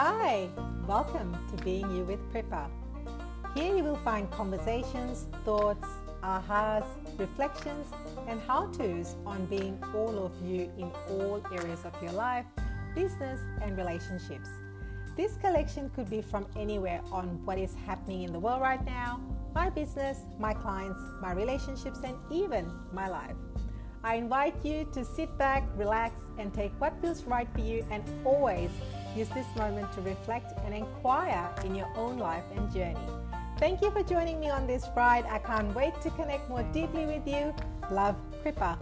Hi, welcome to Being You with Kripa. Here you will find conversations, thoughts, ahas, reflections, and how to's on being all of you in all areas of your life, business, and relationships. This collection could be from anywhere on what is happening in the world right now, my business, my clients, my relationships, and even my life. I invite you to sit back, relax, and take what feels right for you, and always use this moment to reflect and inquire in your own life and journey. Thank you for joining me on this ride. I can't wait to connect more deeply with you. Love, Kripa.